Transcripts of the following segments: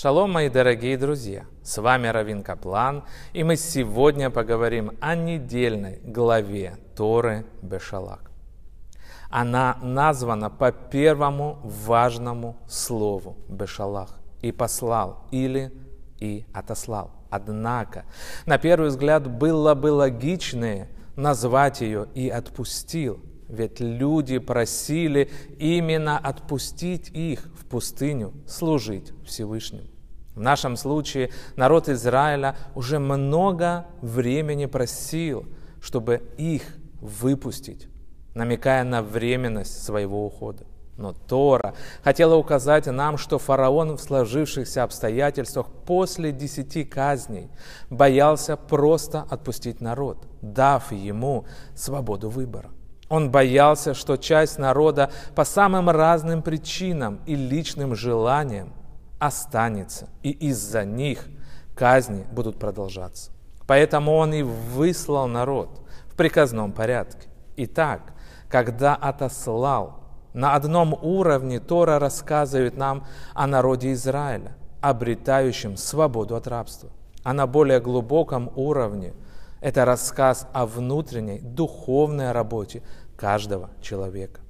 Шалом, мои дорогие друзья! С вами Равин Каплан, и мы сегодня поговорим о недельной главе Торы Бешалак. Она названа по первому важному слову Бешалах и послал или и отослал. Однако, на первый взгляд, было бы логичнее назвать ее и отпустил, ведь люди просили именно отпустить их в пустыню служить Всевышнему. В нашем случае народ Израиля уже много времени просил, чтобы их выпустить, намекая на временность своего ухода. Но Тора хотела указать нам, что фараон в сложившихся обстоятельствах после десяти казней боялся просто отпустить народ, дав ему свободу выбора. Он боялся, что часть народа по самым разным причинам и личным желаниям останется, и из-за них казни будут продолжаться. Поэтому он и выслал народ в приказном порядке. Итак, когда отослал на одном уровне Тора рассказывает нам о народе Израиля, обретающем свободу от рабства. А на более глубоком уровне это рассказ о внутренней духовной работе каждого человека.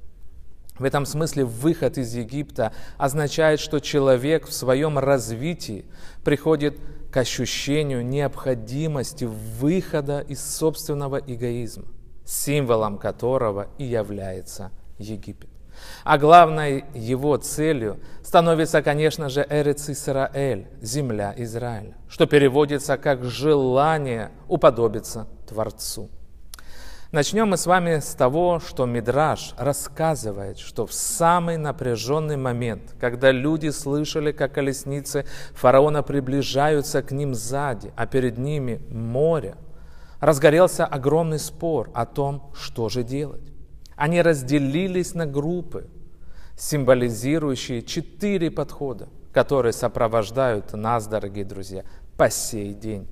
В этом смысле выход из Египта означает, что человек в своем развитии приходит к ощущению необходимости выхода из собственного эгоизма, символом которого и является Египет. А главной его целью становится, конечно же, Эрец Исраэль, земля Израиля, что переводится как желание уподобиться Творцу. Начнем мы с вами с того, что Мидраш рассказывает, что в самый напряженный момент, когда люди слышали, как колесницы фараона приближаются к ним сзади, а перед ними море, разгорелся огромный спор о том, что же делать. Они разделились на группы, символизирующие четыре подхода, которые сопровождают нас, дорогие друзья, по сей день.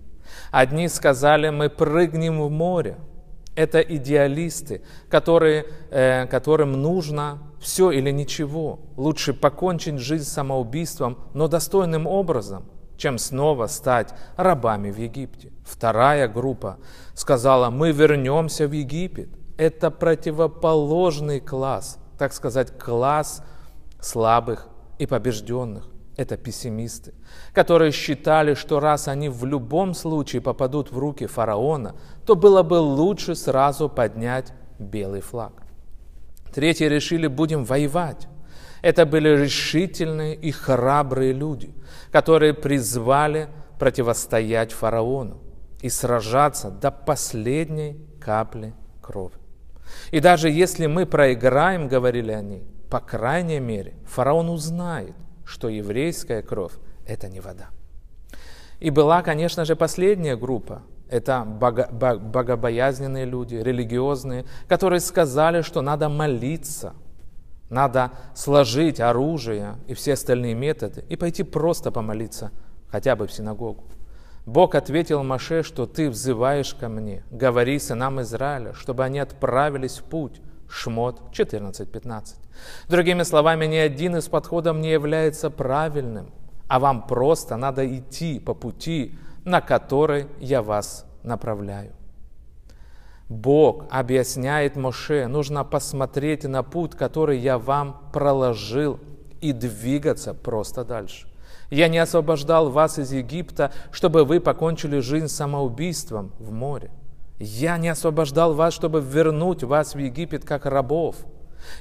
Одни сказали, мы прыгнем в море. Это идеалисты, которые, э, которым нужно все или ничего. Лучше покончить жизнь самоубийством, но достойным образом, чем снова стать рабами в Египте. Вторая группа сказала, мы вернемся в Египет это противоположный класс, так сказать, класс слабых и побежденных. Это пессимисты, которые считали, что раз они в любом случае попадут в руки фараона, то было бы лучше сразу поднять белый флаг. Третьи решили, будем воевать. Это были решительные и храбрые люди, которые призвали противостоять фараону и сражаться до последней капли крови. И даже если мы проиграем, говорили они, по крайней мере, фараон узнает, что еврейская кровь – это не вода. И была, конечно же, последняя группа. Это бого, богобоязненные люди, религиозные, которые сказали, что надо молиться, надо сложить оружие и все остальные методы и пойти просто помолиться, хотя бы в синагогу. Бог ответил Маше, что ты взываешь ко мне, говори сынам Израиля, чтобы они отправились в путь. Шмот 14.15. Другими словами, ни один из подходов не является правильным, а вам просто надо идти по пути, на который я вас направляю. Бог объясняет Моше, нужно посмотреть на путь, который я вам проложил, и двигаться просто дальше. Я не освобождал вас из Египта, чтобы вы покончили жизнь самоубийством в море. Я не освобождал вас, чтобы вернуть вас в Египет как рабов.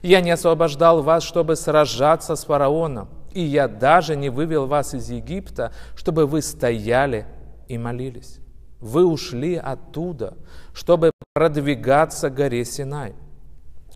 Я не освобождал вас, чтобы сражаться с фараоном. И я даже не вывел вас из Египта, чтобы вы стояли и молились. Вы ушли оттуда, чтобы продвигаться к горе Синай,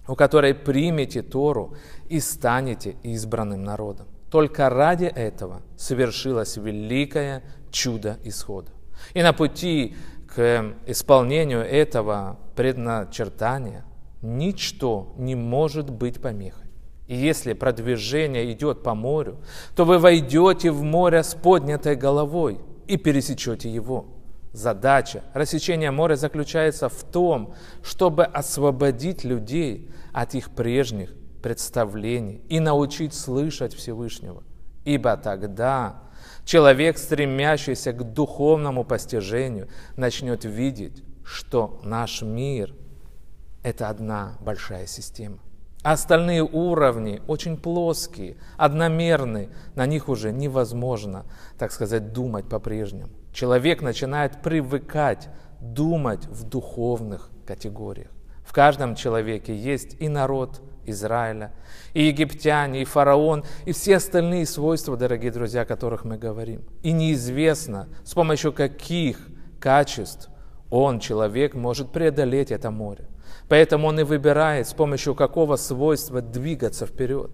у которой примете Тору и станете избранным народом. Только ради этого совершилось великое чудо исхода. И на пути к исполнению этого предначертания ничто не может быть помехой. И если продвижение идет по морю, то вы войдете в море с поднятой головой и пересечете его. Задача рассечения моря заключается в том, чтобы освободить людей от их прежних представлений и научить слышать Всевышнего. Ибо тогда Человек, стремящийся к духовному постижению, начнет видеть, что наш мир – это одна большая система. Остальные уровни очень плоские, одномерные, на них уже невозможно, так сказать, думать по-прежнему. Человек начинает привыкать думать в духовных категориях. В каждом человеке есть и народ Израиля, и египтяне, и фараон, и все остальные свойства, дорогие друзья, о которых мы говорим. И неизвестно, с помощью каких качеств он, человек, может преодолеть это море. Поэтому он и выбирает, с помощью какого свойства двигаться вперед.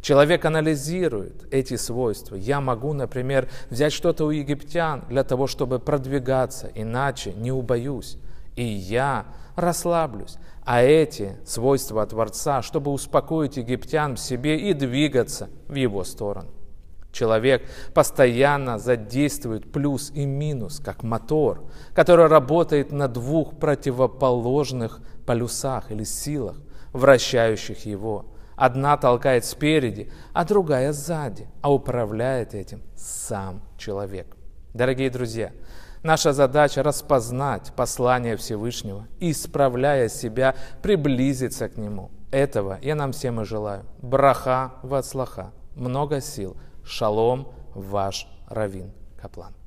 Человек анализирует эти свойства. Я могу, например, взять что-то у египтян для того, чтобы продвигаться, иначе не убоюсь. И я расслаблюсь. А эти свойства Творца, чтобы успокоить египтян в себе и двигаться в его сторону. Человек постоянно задействует плюс и минус, как мотор, который работает на двух противоположных полюсах или силах, вращающих его. Одна толкает спереди, а другая сзади, а управляет этим сам человек. Дорогие друзья, наша задача распознать послание Всевышнего и, исправляя себя, приблизиться к Нему. Этого я нам всем и желаю. Браха вацлаха, много сил – Шалом, ваш Равин Каплан.